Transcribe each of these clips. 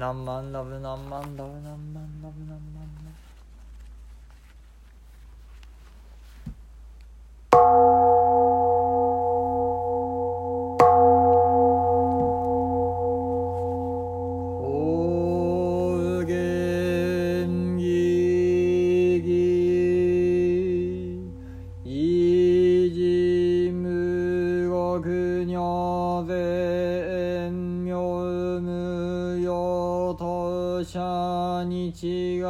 何万ラブ何万ラブ何万ラブ何万ラブ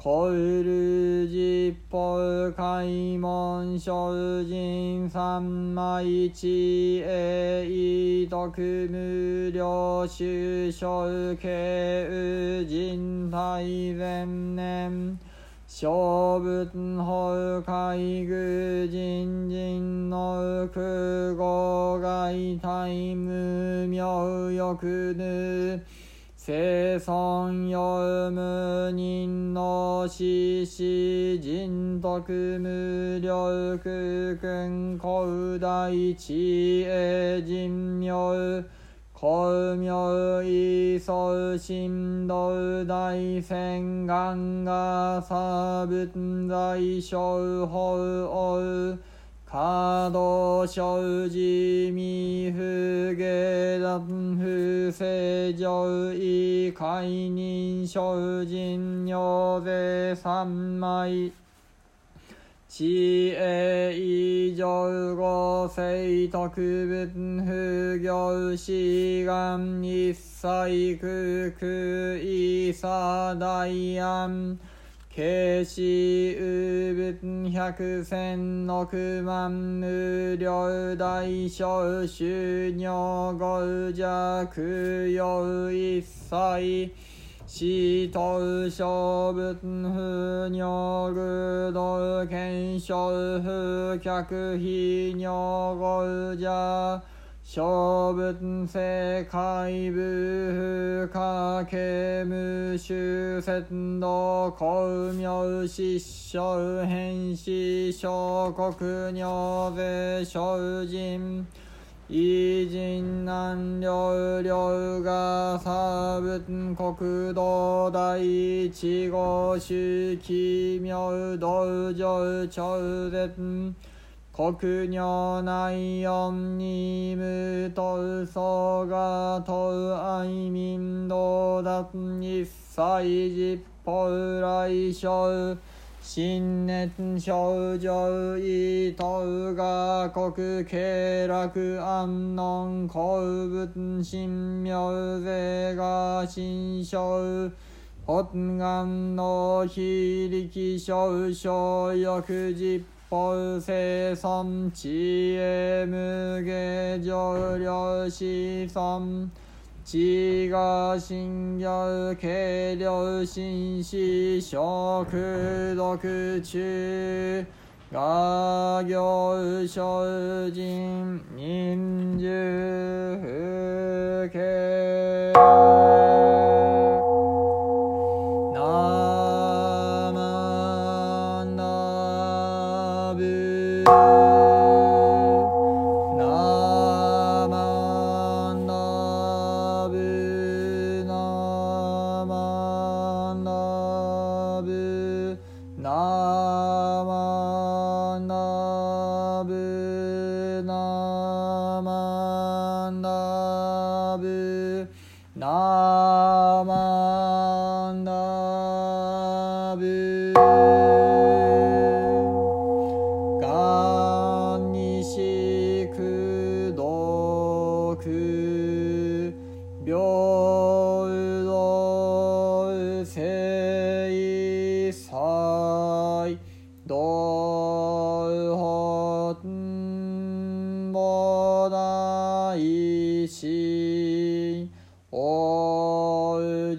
コウルジッポウカイモンショウジンサンマイチエイトクムリョウシュショウケウジンタイゼンネンショウブンホウカイグジンジンノウクゴガイタイムミョウヨクヌ生存よ無人の死死人徳無力君古大知恵人名光明異相神道大戦願が差仏在小法王可動生寺未不下段不正常位解任精進尿税三枚知恵以上五世特分不行志願一切空空異差大安慶子ウブ百千億万無量大小収入五弱用一切死と小仏不尿具道検証不客非尿五弱小仏世界部不可刑無修節道公明失笑変死小国尿税精進偉人南領領が差仏国道第一号宗奇妙道場超絶国尿内四に無と嘘がと愛民道脱一切実法来生新熱症状意図が国経楽安能公仏神妙税が新症発願の非力少々翌実法生産知恵無下上量子孫知が信行軽量心死食毒中画行精進人数不敬ナス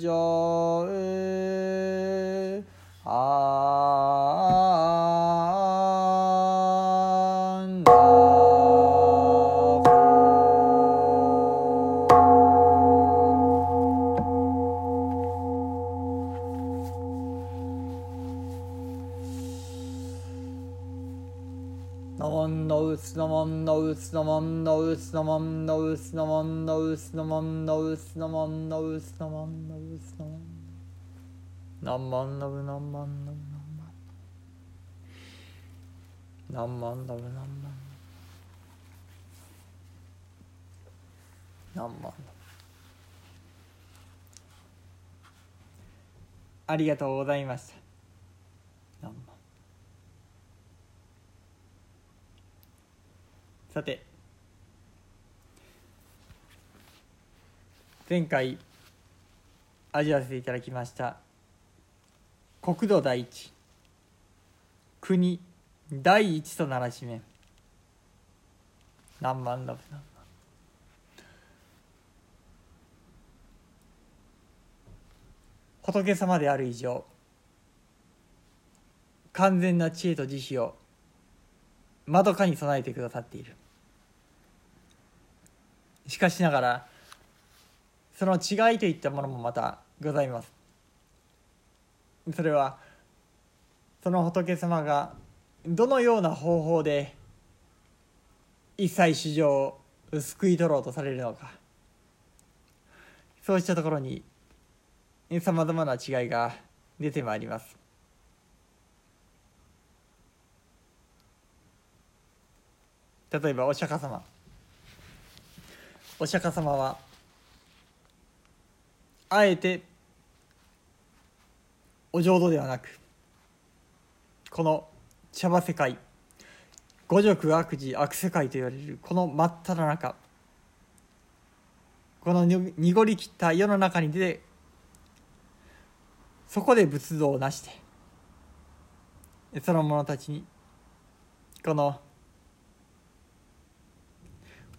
のもんのうすのもんのうすのもんのうすのもんのうすのもんのうすのもんのうすのもんなんまんのぶなんまんのぶなんまんのぶなんまんなんまんのありがとうございました。さて。前回味わわせていただきました国土第一。国第一とならしめ何万だ何万仏様である以上完全な知恵と慈悲をまどかに備えてくださっている。しかしながらその違いといったものもまたございます。それはその仏様がどのような方法で一切市場を救い取ろうとされるのか。そうしたところにさまざまな違いが出てまいります。例えばお釈迦様。お釈迦様はあえてお浄土ではなくこの茶葉世界五辱悪事悪世界と言われるこの真っ只中この濁りきった世の中に出てそこで仏像を成してその者たちにこの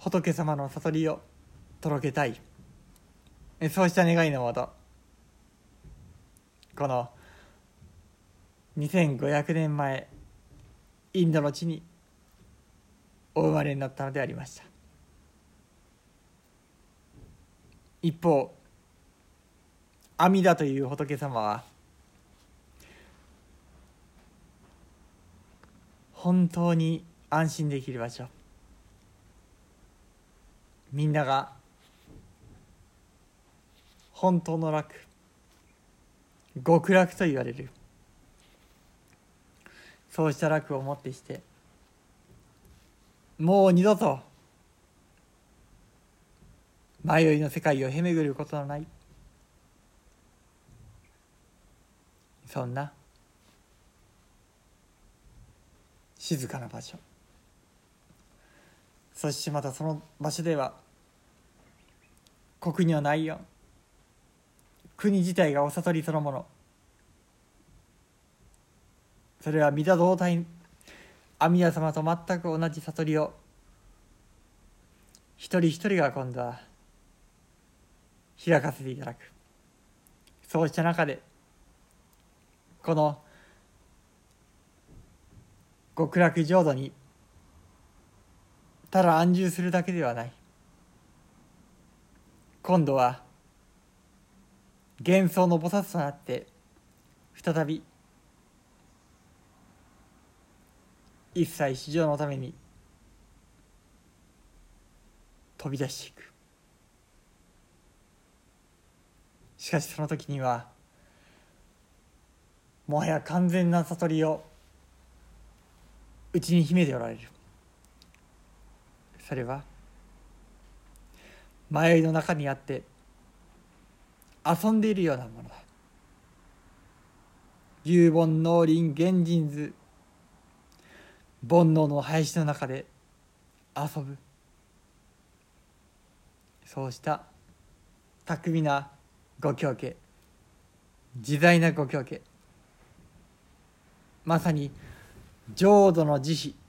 仏様の悟りを届けたい。そうした願いのもとこの2500年前インドの地にお生まれになったのでありました。一方阿弥陀という仏様は本当に安心できる場所。みんなが本当の楽極楽と言われる。そうした楽をもってしてもう二度と迷いの世界をへめぐることのないそんな静かな場所。そしてまたその場所では国にはないよ。国自体がお悟りそのもの。それは御陀同体阿弥陀様と全く同じ悟りを一人一人が今度は開かせていただく。そうした中でこの極楽浄土にただ安住するだけではない。今度は幻想の菩薩となって再び一切市場のために飛び出していく。しかしその時にはもはや完全な悟りを内に秘めておられる。それは迷いの中にあって遊んでいるようなものだ。有煩農林現人図。煩悩の林の中で遊ぶ。そうした巧みなご教家自在なご教家まさに浄土の慈悲。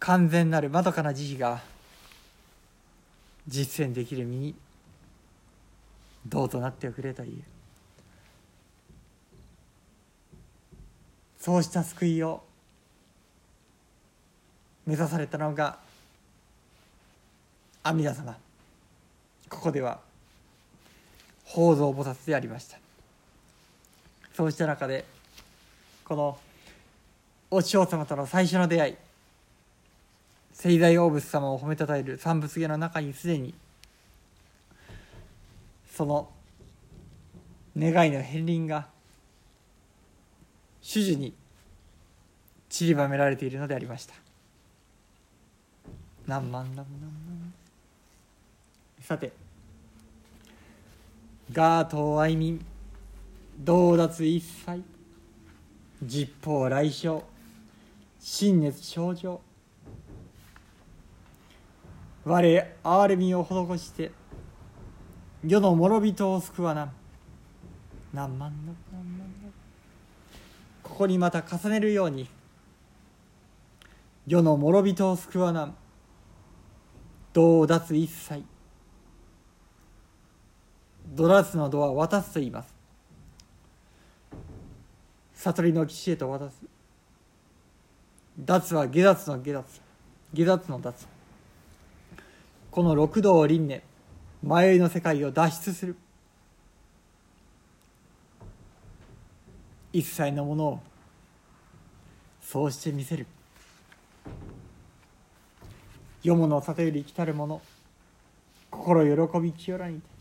完全なるまどかな慈悲が実践できる身にどうとなっておくれという。そうした救いを目指されたのが阿弥陀様。ここでは法蔵菩薩でありました。そうした中でこのお師匠様との最初の出会い聖大大仏様を褒めたたえる三仏芸の中にすでにその願いの片鱗が主樹に散りばめられているのでありました。何万何万何万さてガート愛民道脱一切実法来生新熱症状我憐れみを施して世の諸人を救わな。何万の何万の。ここにまた重ねるように世の諸人を救わな。ん道脱一切。ドラスのドは渡すと言います。悟りの岸へと渡す。脱は下脱の下脱。下脱の脱。この六道輪廻迷いの世界を脱出する。一切のものをそうしてみせる。世もの里より来たるもの心喜び清らにて。